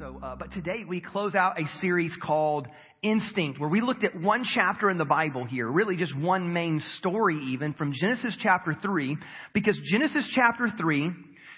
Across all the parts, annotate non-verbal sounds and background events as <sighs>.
So, uh, but today we close out a series called Instinct, where we looked at one chapter in the Bible here, really just one main story even from Genesis chapter 3, because Genesis chapter 3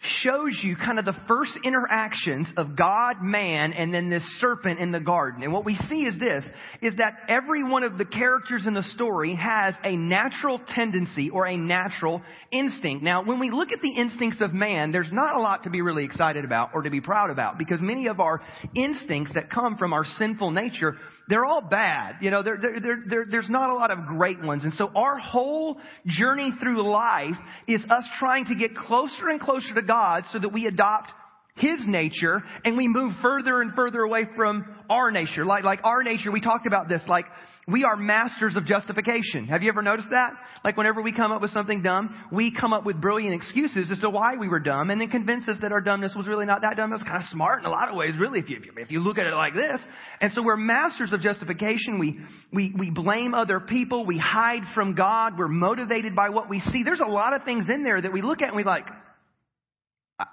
shows you kind of the first interactions of God, man, and then this serpent in the garden. And what we see is this, is that every one of the characters in the story has a natural tendency or a natural instinct. Now, when we look at the instincts of man, there's not a lot to be really excited about or to be proud about because many of our instincts that come from our sinful nature, they're all bad. You know, there's not a lot of great ones. And so our whole journey through life is us trying to get closer and closer to God God so that we adopt his nature and we move further and further away from our nature. Like, like our nature, we talked about this, like we are masters of justification. Have you ever noticed that? Like whenever we come up with something dumb, we come up with brilliant excuses as to why we were dumb and then convince us that our dumbness was really not that dumb. It was kind of smart in a lot of ways, really, if you, if you look at it like this. And so we're masters of justification. We, we, we blame other people. We hide from God. We're motivated by what we see. There's a lot of things in there that we look at and we like,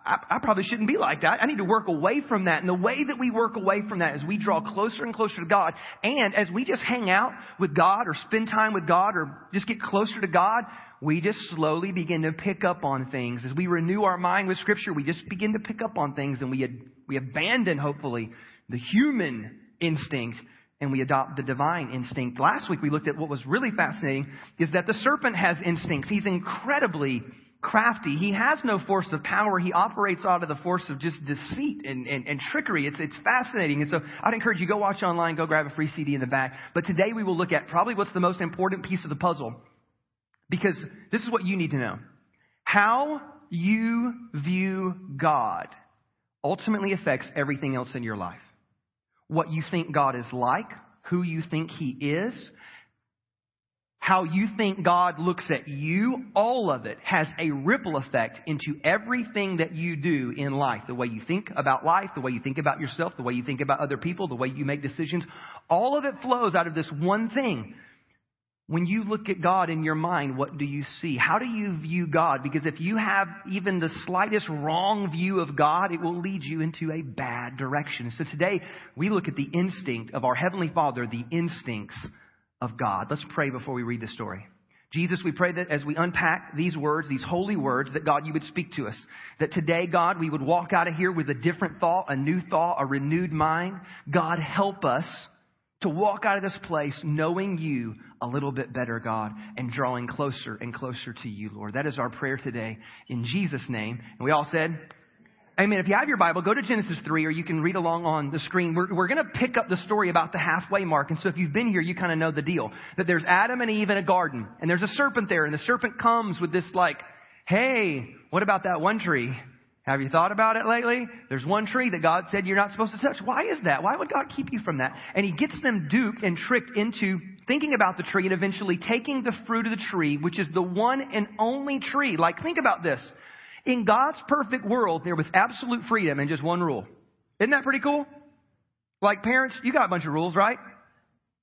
I, I, probably shouldn't be like that. I need to work away from that. And the way that we work away from that is we draw closer and closer to God. And as we just hang out with God or spend time with God or just get closer to God, we just slowly begin to pick up on things. As we renew our mind with Scripture, we just begin to pick up on things and we, ad, we abandon, hopefully, the human instinct and we adopt the divine instinct. Last week we looked at what was really fascinating is that the serpent has instincts. He's incredibly crafty. He has no force of power. He operates out of the force of just deceit and, and, and, trickery. It's, it's fascinating. And so I'd encourage you, go watch online, go grab a free CD in the back. But today we will look at probably what's the most important piece of the puzzle. Because this is what you need to know. How you view God ultimately affects everything else in your life. What you think God is like, who you think He is, how you think God looks at you, all of it has a ripple effect into everything that you do in life. The way you think about life, the way you think about yourself, the way you think about other people, the way you make decisions, all of it flows out of this one thing. When you look at God in your mind, what do you see? How do you view God? Because if you have even the slightest wrong view of God, it will lead you into a bad direction. So today, we look at the instinct of our Heavenly Father, the instincts of God. Let's pray before we read the story. Jesus, we pray that as we unpack these words, these holy words, that God, you would speak to us. That today, God, we would walk out of here with a different thought, a new thought, a renewed mind. God, help us to walk out of this place knowing you a little bit better, God, and drawing closer and closer to you, Lord. That is our prayer today in Jesus' name. And we all said, Amen. If you have your Bible, go to Genesis 3 or you can read along on the screen. We're, we're going to pick up the story about the halfway mark. And so if you've been here, you kind of know the deal. That there's Adam and Eve in a garden and there's a serpent there and the serpent comes with this like, hey, what about that one tree? Have you thought about it lately? There's one tree that God said you're not supposed to touch. Why is that? Why would God keep you from that? And he gets them duped and tricked into thinking about the tree and eventually taking the fruit of the tree, which is the one and only tree. Like, think about this. In God's perfect world, there was absolute freedom and just one rule. Isn't that pretty cool? Like parents, you got a bunch of rules, right?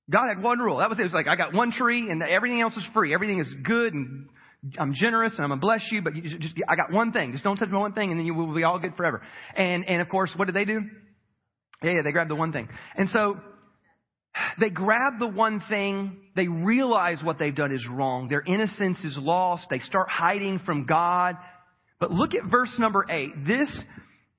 God had one rule. That was it. It was like, I got one tree and everything else is free. Everything is good and I'm generous and I'm gonna bless you, but you just, I got one thing. Just don't touch my one thing and then you will be all good forever. And, and of course, what did they do? Yeah, yeah, they grabbed the one thing. And so, they grab the one thing, they realize what they've done is wrong. Their innocence is lost. They start hiding from God. But look at verse number eight. This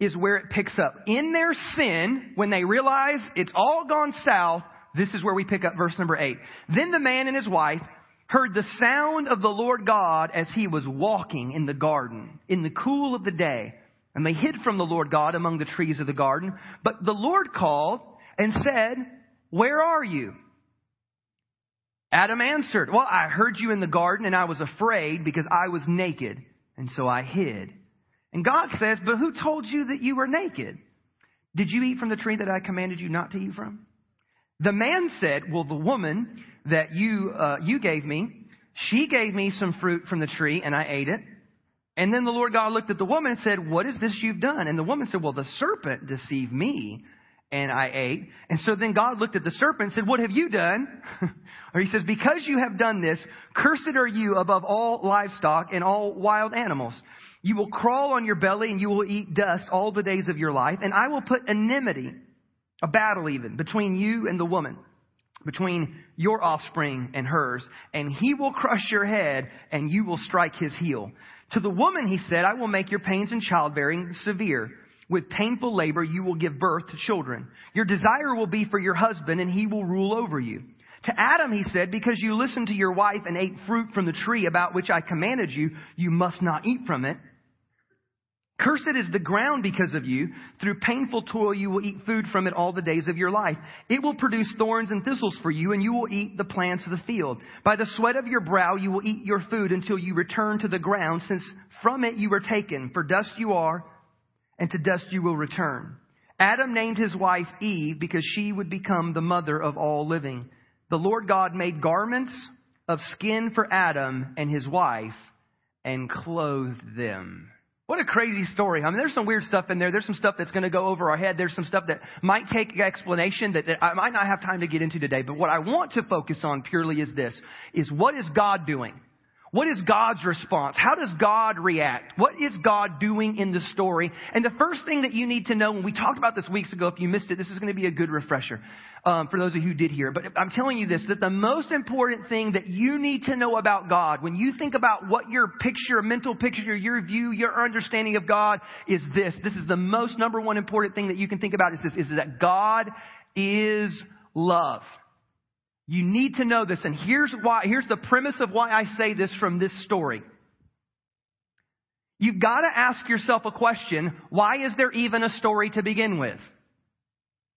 is where it picks up. In their sin, when they realize it's all gone south, this is where we pick up verse number eight. Then the man and his wife heard the sound of the Lord God as he was walking in the garden in the cool of the day. And they hid from the Lord God among the trees of the garden. But the Lord called and said, Where are you? Adam answered, Well, I heard you in the garden and I was afraid because I was naked and so I hid. And God says, But who told you that you were naked? Did you eat from the tree that I commanded you not to eat from? The man said, Well, the woman that you, uh, you gave me, she gave me some fruit from the tree and I ate it. And then the Lord God looked at the woman and said, What is this you've done? And the woman said, Well, the serpent deceived me and I ate. And so then God looked at the serpent and said, What have you done? <laughs> or he says, Because you have done this, cursed are you above all livestock and all wild animals. You will crawl on your belly and you will eat dust all the days of your life. And I will put enmity, a battle even, between you and the woman, between your offspring and hers. And he will crush your head and you will strike his heel. To the woman, he said, I will make your pains in childbearing severe. With painful labor, you will give birth to children. Your desire will be for your husband, and he will rule over you. To Adam, he said, because you listened to your wife and ate fruit from the tree about which I commanded you, you must not eat from it. Cursed is the ground because of you. Through painful toil, you will eat food from it all the days of your life. It will produce thorns and thistles for you, and you will eat the plants of the field. By the sweat of your brow, you will eat your food until you return to the ground, since from it you were taken. For dust you are, and to dust you will return. Adam named his wife Eve because she would become the mother of all living. The Lord God made garments of skin for Adam and his wife and clothed them. What a crazy story. I mean, there's some weird stuff in there. There's some stuff that's going to go over our head. There's some stuff that might take explanation that, that I might not have time to get into today. But what I want to focus on purely is this, is what is God doing? What is God's response? How does God react? What is God doing in the story? And the first thing that you need to know, and we talked about this weeks ago, if you missed it, this is going to be a good refresher um, for those of you who did hear. But I'm telling you this, that the most important thing that you need to know about God, when you think about what your picture, mental picture, your view, your understanding of God is this. This is the most number one important thing that you can think about is this, is that God is love. You need to know this. And here's why, here's the premise of why I say this from this story. You've got to ask yourself a question. Why is there even a story to begin with?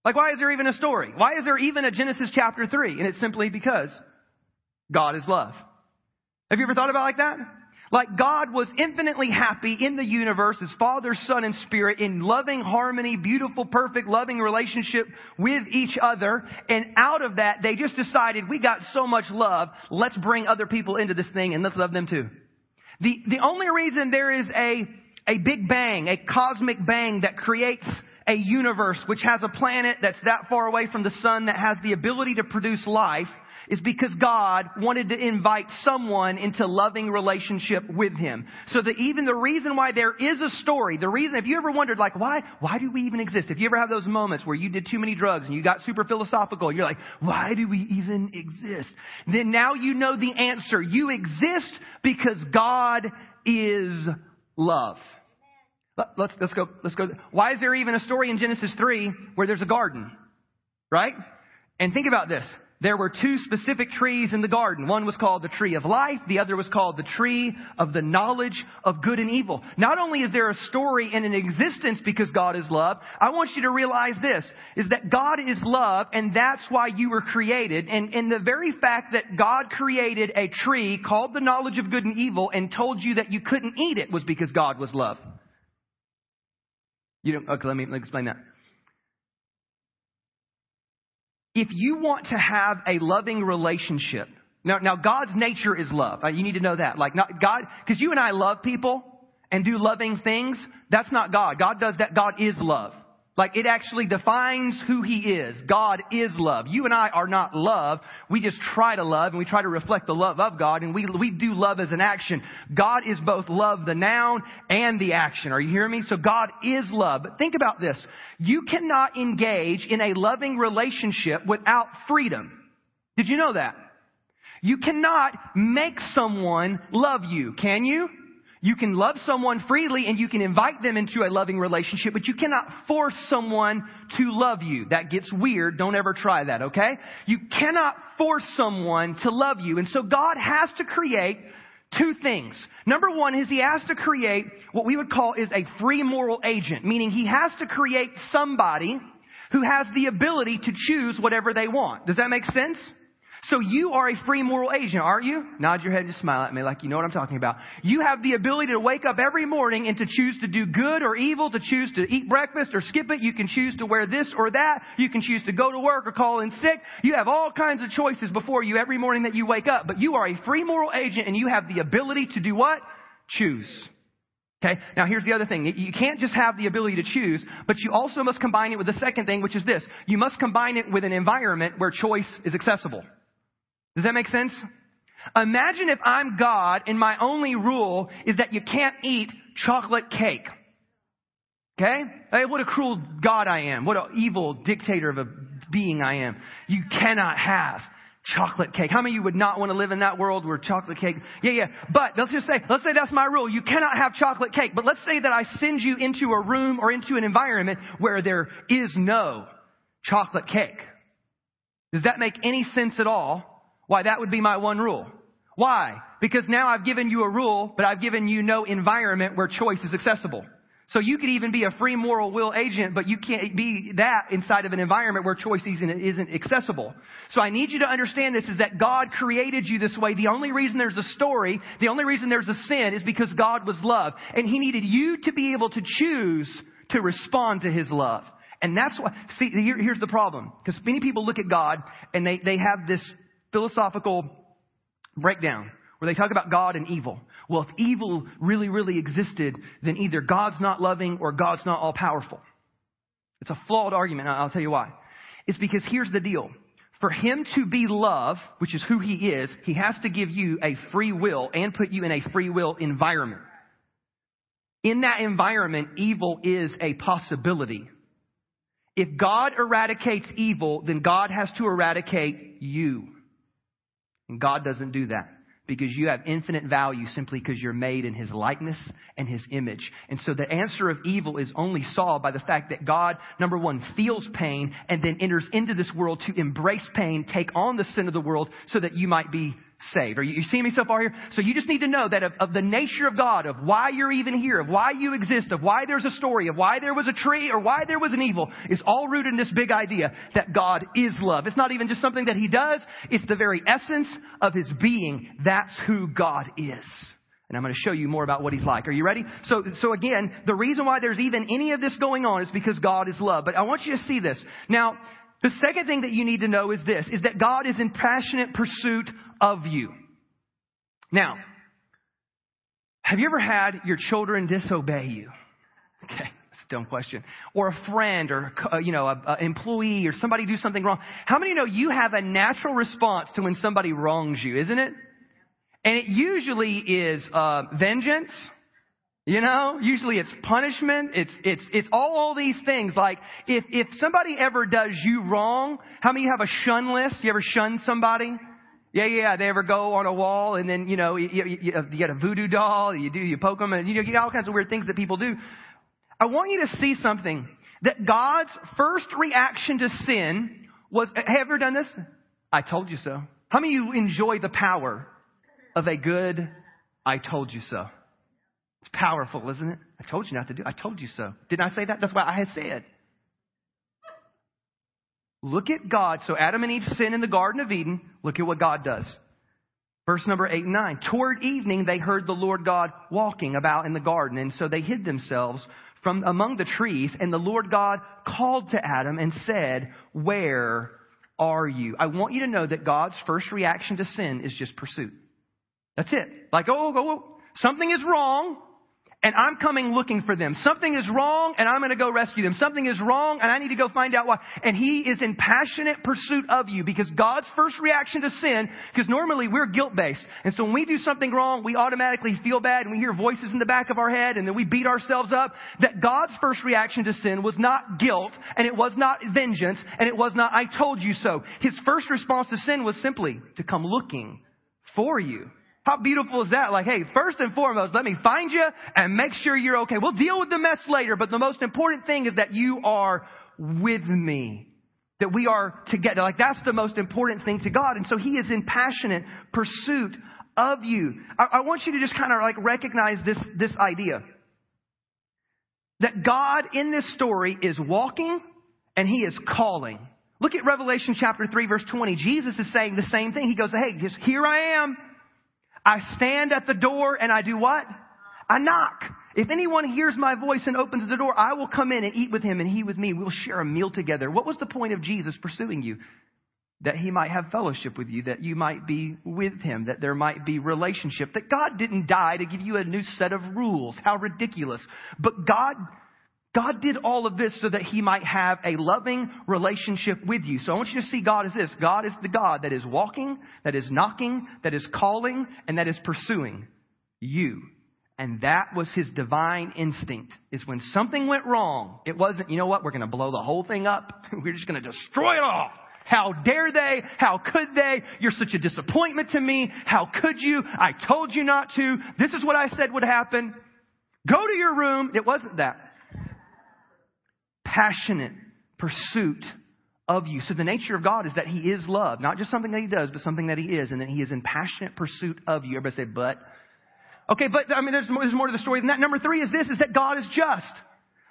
Like, why is there even a story? Why is there even a Genesis chapter 3? And it's simply because God is love. Have you ever thought about like that? Like God was infinitely happy in the universe as Father, Son, and Spirit in loving harmony, beautiful, perfect, loving relationship with each other. And out of that, they just decided we got so much love, let's bring other people into this thing and let's love them too. The, the only reason there is a, a big bang, a cosmic bang that creates a universe which has a planet that's that far away from the sun that has the ability to produce life is because God wanted to invite someone into loving relationship with Him. So that even the reason why there is a story, the reason, if you ever wondered like, why, why do we even exist? If you ever have those moments where you did too many drugs and you got super philosophical, you're like, why do we even exist? Then now you know the answer. You exist because God is love. Let's, let's go, let's go. Why is there even a story in Genesis 3 where there's a garden? Right? And think about this. There were two specific trees in the garden. One was called the tree of life. The other was called the tree of the knowledge of good and evil. Not only is there a story and an existence because God is love, I want you to realize this, is that God is love and that's why you were created. And, and the very fact that God created a tree called the knowledge of good and evil and told you that you couldn't eat it was because God was love. You don't, okay, let me, let me explain that. If you want to have a loving relationship, now, now God's nature is love. Uh, you need to know that. Like not God, because you and I love people and do loving things. That's not God. God does that. God is love. Like it actually defines who He is. God is love. You and I are not love. We just try to love and we try to reflect the love of God and we, we do love as an action. God is both love, the noun, and the action. Are you hearing me? So God is love. But think about this. You cannot engage in a loving relationship without freedom. Did you know that? You cannot make someone love you, can you? You can love someone freely and you can invite them into a loving relationship, but you cannot force someone to love you. That gets weird. Don't ever try that, okay? You cannot force someone to love you. And so God has to create two things. Number one is he has to create what we would call is a free moral agent, meaning he has to create somebody who has the ability to choose whatever they want. Does that make sense? So you are a free moral agent, aren't you? Nod your head and smile at me like you know what I'm talking about. You have the ability to wake up every morning and to choose to do good or evil, to choose to eat breakfast or skip it. You can choose to wear this or that. You can choose to go to work or call in sick. You have all kinds of choices before you every morning that you wake up. But you are a free moral agent and you have the ability to do what? Choose. Okay, now here's the other thing. You can't just have the ability to choose, but you also must combine it with the second thing, which is this. You must combine it with an environment where choice is accessible. Does that make sense? Imagine if I'm God and my only rule is that you can't eat chocolate cake. Okay? Hey, what a cruel God I am. What an evil dictator of a being I am. You cannot have chocolate cake. How many of you would not want to live in that world where chocolate cake? Yeah, yeah. But let's just say, let's say that's my rule. You cannot have chocolate cake. But let's say that I send you into a room or into an environment where there is no chocolate cake. Does that make any sense at all? Why that would be my one rule. Why? Because now I've given you a rule, but I've given you no environment where choice is accessible. So you could even be a free moral will agent, but you can't be that inside of an environment where choice isn't, accessible. So I need you to understand this is that God created you this way. The only reason there's a story, the only reason there's a sin is because God was love. And He needed you to be able to choose to respond to His love. And that's why, see, here, here's the problem. Because many people look at God and they, they have this philosophical breakdown where they talk about God and evil. Well, if evil really, really existed, then either God's not loving or God's not all powerful. It's a flawed argument. I'll tell you why. It's because here's the deal. For him to be love, which is who he is, he has to give you a free will and put you in a free will environment. In that environment, evil is a possibility. If God eradicates evil, then God has to eradicate you. And God doesn't do that because you have infinite value simply because you're made in his likeness and his image. And so the answer of evil is only solved by the fact that God, number one, feels pain and then enters into this world to embrace pain, take on the sin of the world so that you might be saved. Are you, you seeing me so far here? So you just need to know that of, of, the nature of God, of why you're even here, of why you exist, of why there's a story, of why there was a tree or why there was an evil, is all rooted in this big idea that God is love. It's not even just something that He does, it's the very essence of His being. That's who God is. And I'm going to show you more about what he's like. Are you ready? So, so again, the reason why there's even any of this going on is because God is love. But I want you to see this. Now, the second thing that you need to know is this, is that God is in passionate pursuit of you. Now, have you ever had your children disobey you? <laughs> Okay, that's a dumb question. Or a friend or, uh, you know, an employee or somebody do something wrong. How many know you have a natural response to when somebody wrongs you, isn't it? And it usually is uh, vengeance. You know, usually it's punishment. It's it's it's all, all these things. Like if if somebody ever does you wrong, how many you have a shun list? You ever shun somebody? Yeah, yeah. They ever go on a wall and then, you know, you, you, you get a voodoo doll, you do, you poke them, and you, know, you get all kinds of weird things that people do. I want you to see something. That God's first reaction to sin was, have you ever done this? I told you so. How many of you enjoy the power of a good, I told you so? It's powerful, isn't it? I told you not to do. I told you so. Didn't I say that? That's what I had said. Look at God. So Adam and Eve sin in the Garden of Eden. Look at what God does. Verse number 8 and 9. Toward evening they heard the Lord God walking about in the garden, and so they hid themselves from among the trees, and the Lord God called to Adam and said, Where are you? I want you to know that God's first reaction to sin is just pursuit. That's it. Like, oh, oh, oh, something is wrong and I'm coming looking for them. Something is wrong and I'm going to go rescue them. Something is wrong and I need to go find out why. And He is in passionate pursuit of you because God's first reaction to sin, because normally we're guilt based. And so when we do something wrong, we automatically feel bad and we hear voices in the back of our head and then we beat ourselves up. That God's first reaction to sin was not guilt and it was not vengeance and it was not I told you so. His first response to sin was simply to come looking for you. How beautiful is that? Like, hey, first and foremost, let me find you and make sure you're okay. We'll deal with the mess later, but the most important thing is that you are with me. That we are together. Like, that's the most important thing to God. And so He is in passionate pursuit of you. I, I want you to just kind of like recognize this, this idea. That God in this story is walking and He is calling. Look at Revelation chapter 3 verse 20. Jesus is saying the same thing. He goes, hey, just here I am. I stand at the door and I do what? I knock. If anyone hears my voice and opens the door, I will come in and eat with him and he with me. We'll share a meal together. What was the point of Jesus pursuing you? That he might have fellowship with you, that you might be with him, that there might be relationship, that God didn't die to give you a new set of rules. How ridiculous. But God God did all of this so that he might have a loving relationship with you. So I want you to see God as this. God is the God that is walking, that is knocking, that is calling, and that is pursuing you. And that was his divine instinct, is when something went wrong, it wasn't, you know what, we're going to blow the whole thing up. <laughs> We're just going to destroy it all. How dare they? How could they? You're such a disappointment to me. How could you? I told you not to. This is what I said would happen. Go to your room. It wasn't that. Passionate pursuit of you. So the nature of God is that He is love. Not just something that He does, but something that He is. And that He is in passionate pursuit of you. Everybody say, but. Okay, but I mean, there's more, there's more to the story than that. Number three is this, is that God is just.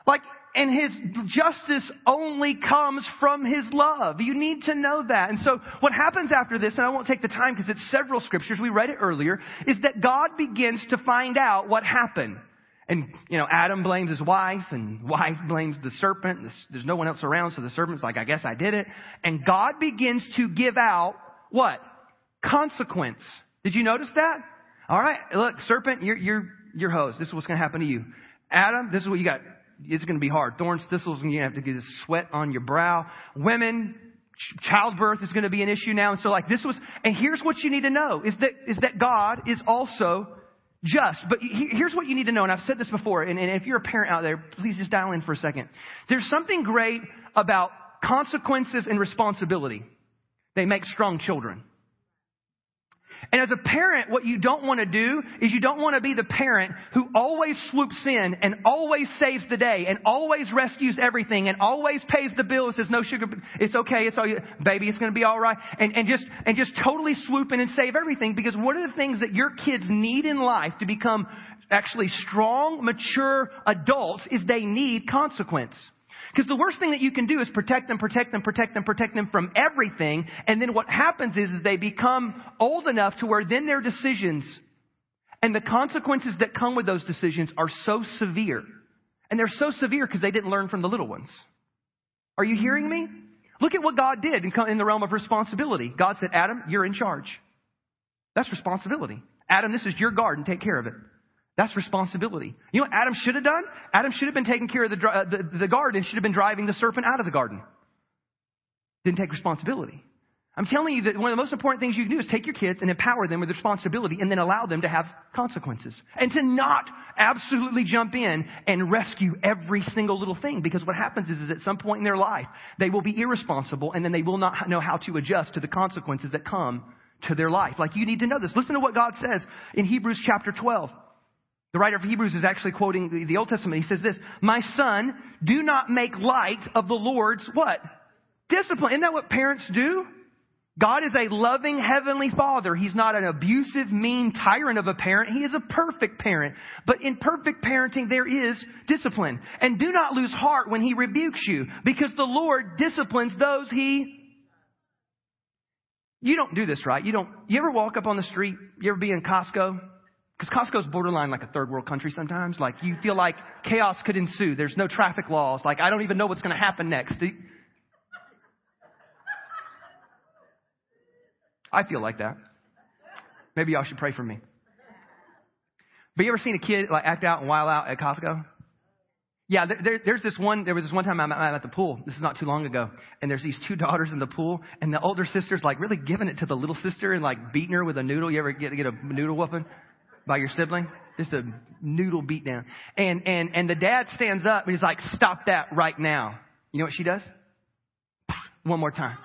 Like, and his justice only comes from his love. You need to know that. And so what happens after this, and I won't take the time because it's several scriptures, we read it earlier, is that God begins to find out what happened. And, you know, Adam blames his wife, and wife blames the serpent. There's no one else around, so the serpent's like, I guess I did it. And God begins to give out what? Consequence. Did you notice that? All right, look, serpent, you're, you're, you're hosed. This is what's going to happen to you. Adam, this is what you got it's going to be hard. Thorns, thistles, and you have to get sweat on your brow. Women, childbirth is going to be an issue now. And so like this was, and here's what you need to know is that, is that God is also just. But here's what you need to know, and I've said this before, and, and if you're a parent out there, please just dial in for a second. There's something great about consequences and responsibility. They make strong children. And as a parent, what you don't want to do is you don't want to be the parent who always swoops in and always saves the day and always rescues everything and always pays the bill and says, no sugar, it's okay, it's all you, baby, it's going to be all right. And, and just, and just totally swoop in and save everything because one of the things that your kids need in life to become actually strong, mature adults is they need consequence. Because the worst thing that you can do is protect them, protect them, protect them, protect them from everything. And then what happens is, is they become old enough to where then their decisions and the consequences that come with those decisions are so severe. And they're so severe because they didn't learn from the little ones. Are you hearing me? Look at what God did in the realm of responsibility. God said, Adam, you're in charge. That's responsibility. Adam, this is your garden. Take care of it. That's responsibility. You know what Adam should have done? Adam should have been taking care of the, uh, the, the garden, should have been driving the serpent out of the garden. Didn't take responsibility. I'm telling you that one of the most important things you can do is take your kids and empower them with responsibility and then allow them to have consequences. And to not absolutely jump in and rescue every single little thing. Because what happens is, is at some point in their life, they will be irresponsible and then they will not know how to adjust to the consequences that come to their life. Like you need to know this. Listen to what God says in Hebrews chapter 12. The writer of Hebrews is actually quoting the Old Testament. He says this, My son, do not make light of the Lord's what? Discipline. Isn't that what parents do? God is a loving heavenly father. He's not an abusive, mean tyrant of a parent. He is a perfect parent. But in perfect parenting, there is discipline. And do not lose heart when he rebukes you, because the Lord disciplines those he you don't do this, right? You don't, you ever walk up on the street? You ever be in Costco? Because Costco's borderline like a third world country sometimes. Like you feel like chaos could ensue. There's no traffic laws. Like I don't even know what's going to happen next. <laughs> I feel like that. Maybe y'all should pray for me. But you ever seen a kid like act out and wild out at Costco? Yeah, there, there's this one. There was this one time I'm at the pool. This is not too long ago, and there's these two <laughs> daughters in the pool, and the older sister's like really giving it to the little sister and like beating her with a noodle. You ever get get a noodle whooping? By your sibling. Just a noodle beatdown. And, and, and the dad stands up and he's like, stop that right now. You know what she does? <laughs> One more time.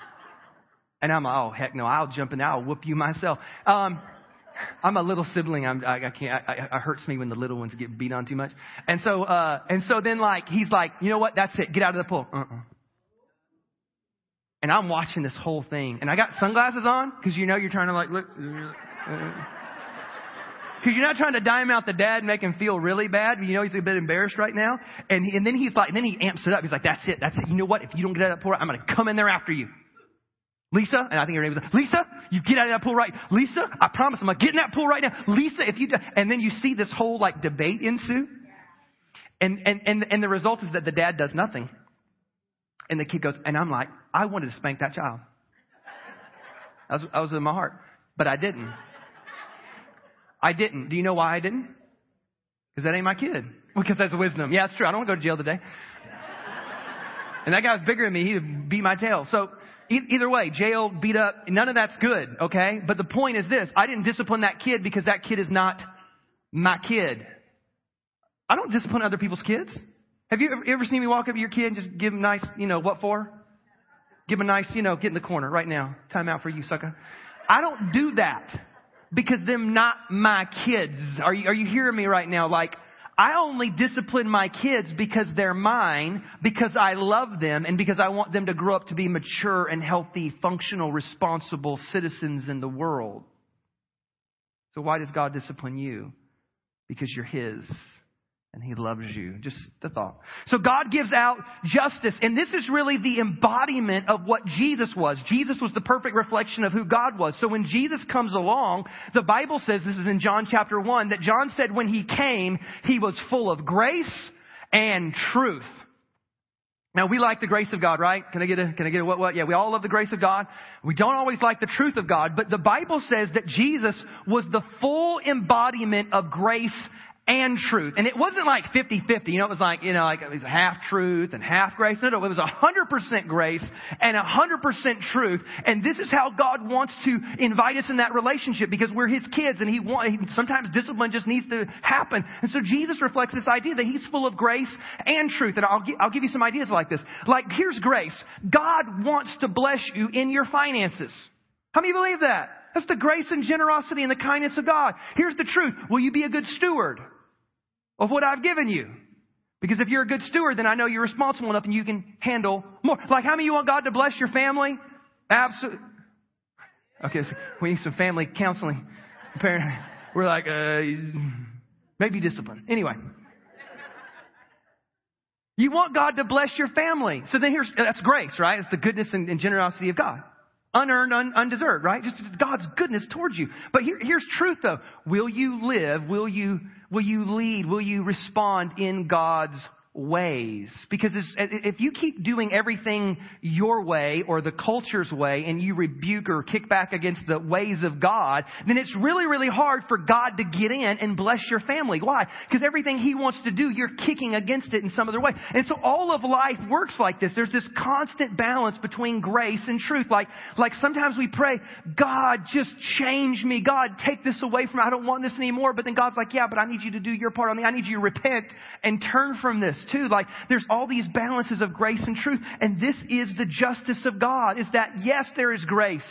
And I'm like, oh, heck no, I'll jump in there. I'll whoop you myself. Um, I'm a little sibling. I'm, I, I can't, I, I, it hurts me when the little ones get beat on too much. And so, uh, and so then like, he's like, you know what? That's it. Get out of the pool. Uh-uh. And I'm watching this whole thing. And I got sunglasses on because you know you're trying to like look. Uh, because you're not trying to dime out the dad and make him feel really bad. You know he's a bit embarrassed right now. And, he, and then he's like, and then he amps it up. He's like, that's it, that's it. You know what? If you don't get out of that pool, I'm going to come in there after you. Lisa, and I think her name was Lisa, you get out of that pool right. Lisa, I promise I'm going to get in that pool right now. Lisa, if you, do, and then you see this whole like debate ensue. And, and, and, and the result is that the dad does nothing. And the kid goes, and I'm like, I wanted to spank that child. That was, that was in my heart, but I didn't. I didn't. Do you know why I didn't? Because that ain't my kid. <laughs> Because that's wisdom. Yeah, it's true. I don't want to go to jail today. and that guy was bigger than me. He'd beat my tail. So either way, jail, beat up, none of that's good, okay? But the point is this. I didn't discipline that kid because that kid is not my kid. I don't discipline other people's kids. Have you ever, ever seen me walk up to your kid and just give him nice, you know, what for? Give him a nice, you know, get in the corner right now. Time out for you, sucker. I don't do that because them not my kids. Are you, are you hearing me right now? Like, I only discipline my kids because they're mine, because I love them, and because I want them to grow up to be mature and healthy, functional, responsible citizens in the world. So why does God discipline you? Because you're His and he loves you. Just the thought. So God gives out justice, and this is really the embodiment of what Jesus was. Jesus was the perfect reflection of who God was. So when Jesus comes along, the Bible says, this is in John chapter 1, that John said when he came, he was full of grace and truth. Now we like the grace of God, right? Can I get a, can I get a what, what? Yeah, we all love the grace of God. We don't always like the truth of God, but the Bible says that Jesus was the full embodiment of grace and truth. And it wasn't like 50-50. You know, it was like, you know, like it was half truth and half grace. No, no, it was 100% grace and 100% truth. And this is how God wants to invite us in that relationship because we're His kids and He wants, sometimes discipline just needs to happen. And so Jesus reflects this idea that He's full of grace and truth. And I'll, I'll give you some ideas like this. Like, here's grace. God wants to bless you in your finances. How many believe that? That's the grace and generosity and the kindness of God. Here's the truth. Will you be a good steward? Of what I've given you. Because if you're a good steward, then I know you're responsible enough and you can handle more. Like how many you want God to bless your family? Absolutely. Okay, so we need some family counseling. Apparently, we're like, uh, maybe discipline. Anyway. You want God to bless your family. So then here's, that's grace, right? It's the goodness and, and generosity of God. Unearned, un, undeserved, right? Just God's goodness towards you. But here, here's truth though. Will you live? Will you Will you lead? Will you respond in God's ways. Because if you keep doing everything your way or the culture's way and you rebuke or kick back against the ways of God, then it's really, really hard for God to get in and bless your family. Why? Because everything He wants to do, you're kicking against it in some other way. And so all of life works like this. There's this constant balance between grace and truth. Like, like sometimes we pray, God, just change me. God, take this away from me. I don't want this anymore. But then God's like, yeah, but I need you to do your part on me. I need you to repent and turn from this too. Like there's all these balances of grace and truth. And this is the justice of God is that yes, there is grace.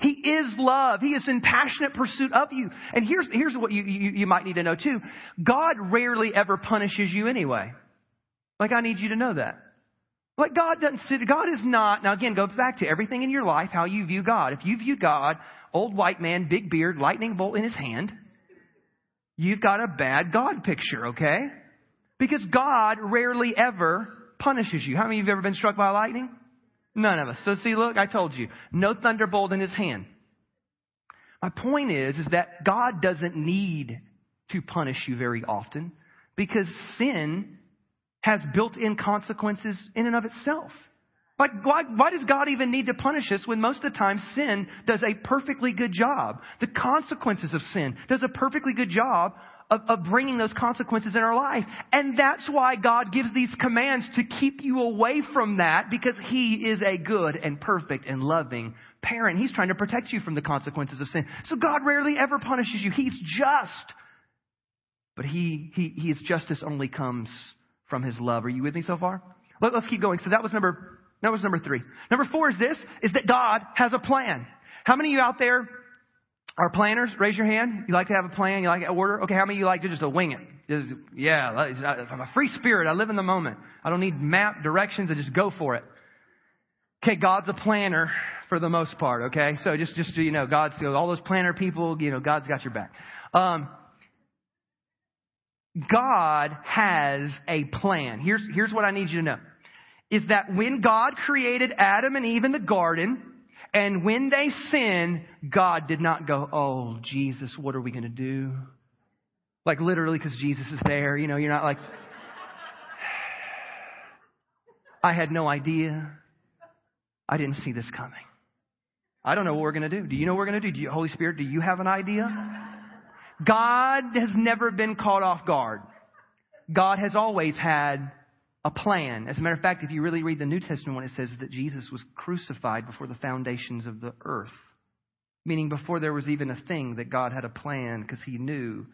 He is love. He is in passionate pursuit of you. And here's, here's what you, you, you might need to know too. God rarely ever punishes you anyway. Like I need you to know that. Like God doesn't sit, God is not, now again, go back to everything in your life, how you view God. If you view God, old white man, big beard, lightning bolt in his hand, you've got a bad God picture, okay? Because God rarely ever punishes you. How many of you have ever been struck by lightning? None of us. So see, look, I told you, no thunderbolt in his hand. My point is, is that God doesn't need to punish you very often because sin has built-in consequences in and of itself. Like, why, why does God even need to punish us when most of the time sin does a perfectly good job? The consequences of sin does a perfectly good job of, of bringing those consequences in our life. And that's why God gives these commands to keep you away from that because He is a good and perfect and loving parent. He's trying to protect you from the consequences of sin. So God rarely ever punishes you. He's just. But he, he, His justice only comes from His love. Are you with me so far? Let, let's keep going. So that was number, that was number three. Number four is this, is that God has a plan. How many of you out there our planners, raise your hand. You like to have a plan? You like to order? Okay, how many of you like to just wing it? Just, yeah, I'm a free spirit. I live in the moment. I don't need map directions. I just go for it. Okay, God's a planner for the most part. Okay, so just just you know, God's you know, all those planner people. You know, God's got your back. Um, God has a plan. Here's here's what I need you to know: is that when God created Adam and Eve in the garden, and when they sin, God did not go, Oh, Jesus, what are we going to do? Like literally, because Jesus is there. You know, you're not like, <sighs> I had no idea. I didn't see this coming. I don't know what we're going to do. Do you know what we're going to do? do you, Holy Spirit, do you have an idea? God has never been caught off guard. God has always had a plan. As a matter of fact, if you really read the New Testament, it says that Jesus was crucified before the foundations of the earth, meaning before there was even a thing that God had a plan because he knew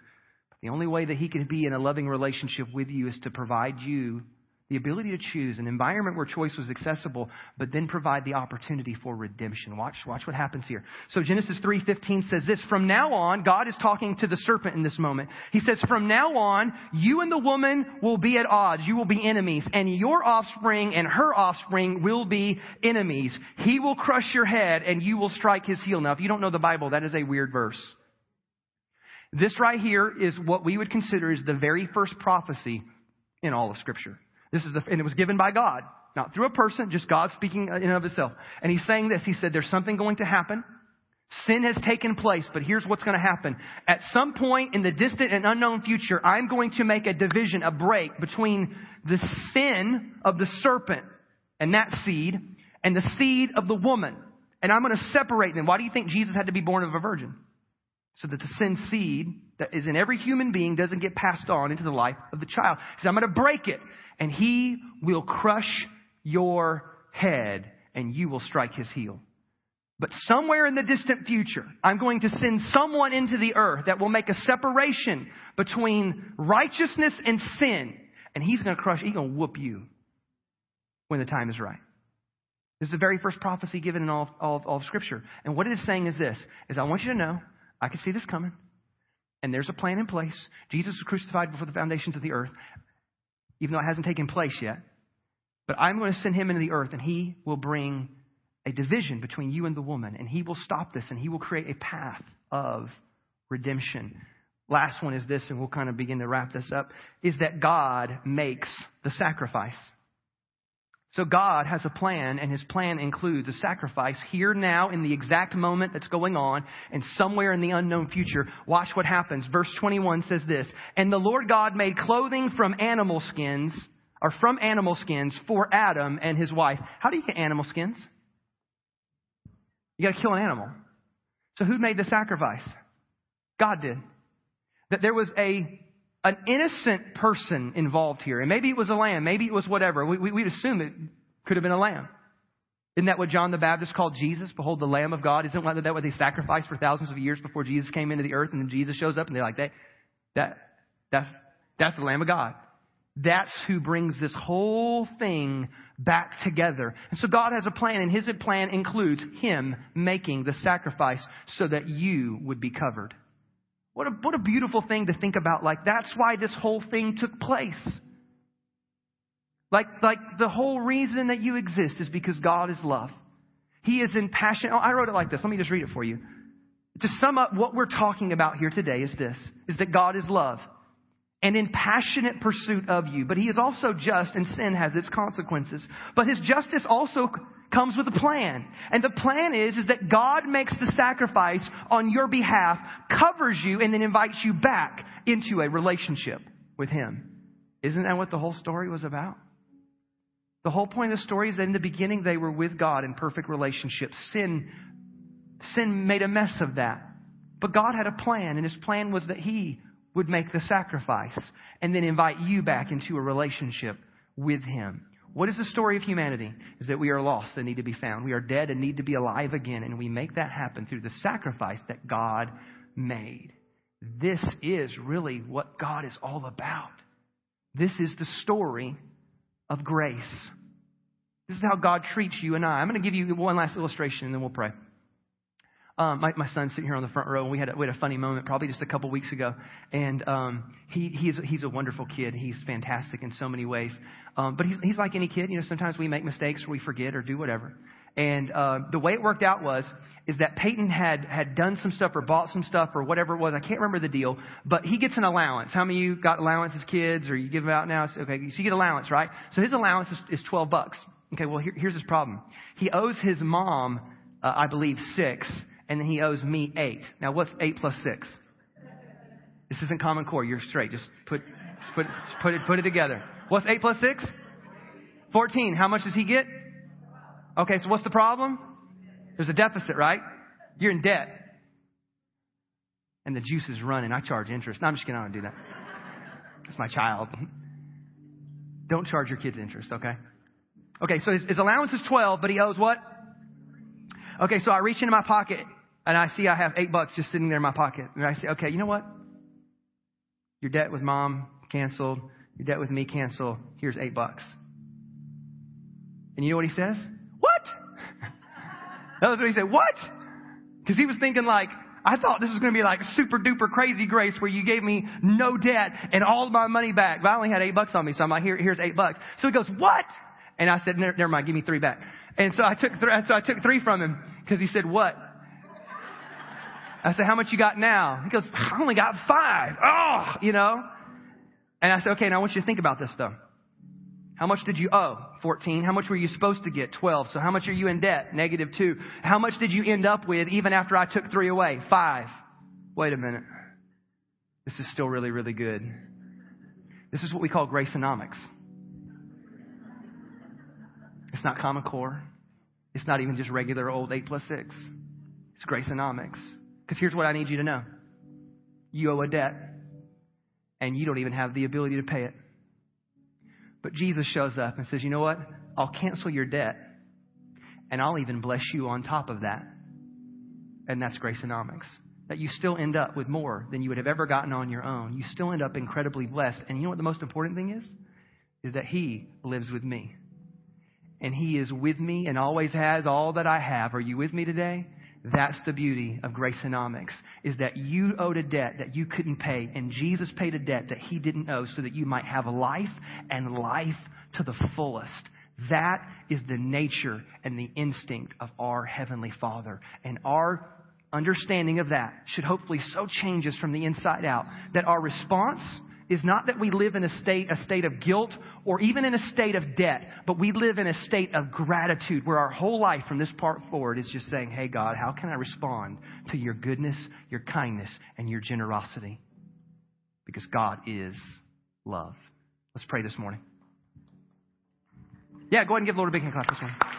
the only way that he could be in a loving relationship with you is to provide you the ability to choose an environment where choice was accessible, but then provide the opportunity for redemption. Watch, watch what happens here. So Genesis 3:15 says this, from now on, God is talking to the serpent in this moment. He says, from now on, you and the woman will be at odds. You will be enemies, and your offspring and her offspring will be enemies. He will crush your head and you will strike his heel. Now, if you don't know the Bible, that is a weird verse. This right here is what we would consider is the very first prophecy in all of scripture. This is the, and it was given by God, not through a person, just God speaking in and of itself. And he's saying this. He said, there's something going to happen. Sin has taken place, but here's what's going to happen. At some point in the distant and unknown future, I'm going to make a division, a break between the sin of the serpent and that seed and the seed of the woman. And I'm going to separate them. Why do you think Jesus had to be born of a virgin? So that the sin seed that is in every human being doesn't get passed on into the life of the child. He said, I'm going to break it and he will crush your head and you will strike his heel. But somewhere in the distant future, I'm going to send someone into the earth that will make a separation between righteousness and sin. And he's going to crush, he's going to whoop you when the time is right. This is the very first prophecy given in all, all, all of Scripture. And what it is saying is this, is I want you to know, I can see this coming. And there's a plan in place. Jesus was crucified before the foundations of the earth even though it hasn't taken place yet. But I'm going to send him into the earth, and he will bring a division between you and the woman, and he will stop this, and he will create a path of redemption. Last one is this, and we'll kind of begin to wrap this up, is that God makes the sacrifice. So God has a plan, and his plan includes a sacrifice here now in the exact moment that's going on, and somewhere in the unknown future. Watch what happens. Verse 21 says this, And the Lord God made clothing from animal skins, or from animal skins, for Adam and his wife. How do you get animal skins? You gotta kill an animal. So who made the sacrifice? God did. That there was a an innocent person involved here. And maybe it was a lamb, maybe it was whatever. We, we, would assume it could have been a lamb. Isn't that what John the Baptist called Jesus? Behold, the Lamb of God. Isn't that what they sacrificed for thousands of years before Jesus came into the earth? And then Jesus shows up and they're like, that, that, that's, that's the Lamb of God. That's who brings this whole thing back together. And so God has a plan, and His plan includes Him making the sacrifice so that you would be covered. What a, what a beautiful thing to think about. Like, that's why this whole thing took place. Like, like the whole reason that you exist is because God is love. He is in passion. Oh, I wrote it like this. Let me just read it for you. To sum up what we're talking about here today is this, is that God is love and in passionate pursuit of you. But he is also just and sin has its consequences. But his justice also comes with a plan. And the plan is, is that God makes the sacrifice on your behalf, covers you, and then invites you back into a relationship with Him. Isn't that what the whole story was about? The whole point of the story is that in the beginning they were with God in perfect relationship. Sin, sin made a mess of that. But God had a plan, and His plan was that He would make the sacrifice and then invite you back into a relationship with Him. What is the story of humanity? Is that we are lost and need to be found. We are dead and need to be alive again. And we make that happen through the sacrifice that God made. This is really what God is all about. This is the story of grace. This is how God treats you and I. I'm going to give you one last illustration and then we'll pray. Um, my, my son's sitting here on the front row, and we had a, we had a funny moment probably just a couple weeks ago. And um, he, he's, he's a wonderful kid. He's fantastic in so many ways. Um, but he's, he's like any kid. You know, sometimes we make mistakes or we forget or do whatever. And uh, the way it worked out was is that Peyton had had done some stuff or bought some stuff or whatever it was. I can't remember the deal, but he gets an allowance. How many of you got allowance as kids or you give them out now? Okay, so you get allowance, right? So his allowance is, is 12 bucks. Okay, well here, here's his problem. He owes his mom, uh, I believe, six and then he owes me eight. Now, what's eight plus six? This isn't Common Core. You're straight. Just put, put, put it, put it together. What's eight plus six? Fourteen. How much does he get? Okay, so what's the problem? There's a deficit, right? You're in debt. And the juice is running. I charge interest. No, I'm just kidding. I don't do that. It's my child. Don't charge your kids interest, okay? Okay, so his, his allowance is 12, but he owes what? Okay, so I reach into my pocket and I see I have eight bucks just sitting there in my pocket. And I say, okay, you know what? Your debt with mom canceled. Your debt with me canceled. Here's eight bucks. And you know what he says? What? <laughs> that was what he said. What? Because he was thinking like, I thought this was going to be like super duper crazy grace where you gave me no debt and all my money back. But I only had eight bucks on me, so I'm like, here, here's eight bucks. So he goes, what? And I said, never, never mind, give me three back. And so I took, so I took three from him because he said, what? I said, how much you got now? He goes, I only got five. Oh, you know. And I said, okay, now I want you to think about this though. How much did you owe? 14. How much were you supposed to get? 12. So how much are you in debt? Negative 2. How much did you end up with even after I took 3 away? 5. Wait a minute. This is still really, really good. This is what we call graceonomics. It's not Common Core. It's not even just regular old 8 plus 6. It's graceonomics. Because here's what I need you to know. You owe a debt, and you don't even have the ability to pay it. But Jesus shows up and says, You know what? I'll cancel your debt, and I'll even bless you on top of that. And that's graceonomics. That you still end up with more than you would have ever gotten on your own. You still end up incredibly blessed. And you know what the most important thing is? Is that He lives with me. And He is with me and always has all that I have. Are you with me today? That's the beauty of graceonomics, is that you owed a debt that you couldn't pay, and Jesus paid a debt that he didn't owe so that you might have life and life to the fullest. That is the nature and the instinct of our Heavenly Father. And our understanding of that should hopefully so change us from the inside out that our response is not that we live in a state, a state of guilt or even in a state of debt, but we live in a state of gratitude where our whole life from this part forward is just saying, Hey God, how can I respond to your goodness, your kindness, and your generosity? Because God is love. Let's pray this morning. Yeah, go ahead and give the Lord a big hand clap this morning.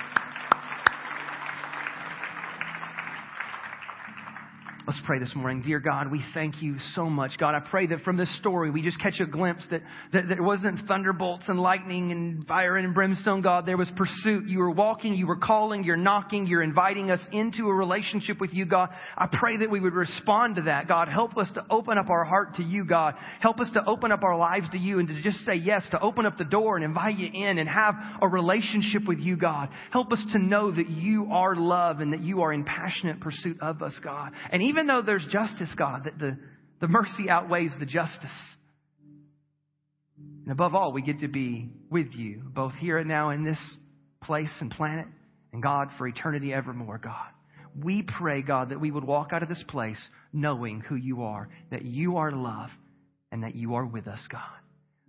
Let's pray this morning. Dear God, we thank you so much. God, I pray that from this story we just catch a glimpse that, that there wasn't thunderbolts and lightning and fire and brimstone, God. There was pursuit. You were walking, you were calling, you're knocking, you're inviting us into a relationship with you, God. I pray that we would respond to that, God. Help us to open up our heart to you, God. Help us to open up our lives to you and to just say yes, to open up the door and invite you in and have a relationship with you, God. Help us to know that you are love and that you are in passionate pursuit of us, God. And even even though there's justice, God, that the, the mercy outweighs the justice. And above all, we get to be with you, both here and now in this place and planet, and God for eternity evermore, God. We pray, God, that we would walk out of this place knowing who you are, that you are love, and that you are with us, God.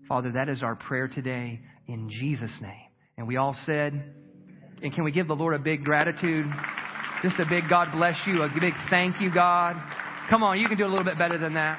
Father, that is our prayer today in Jesus' name. And we all said, and can we give the Lord a big gratitude? Just a big God bless you, a big thank you, God. Come on, you can do a little bit better than that.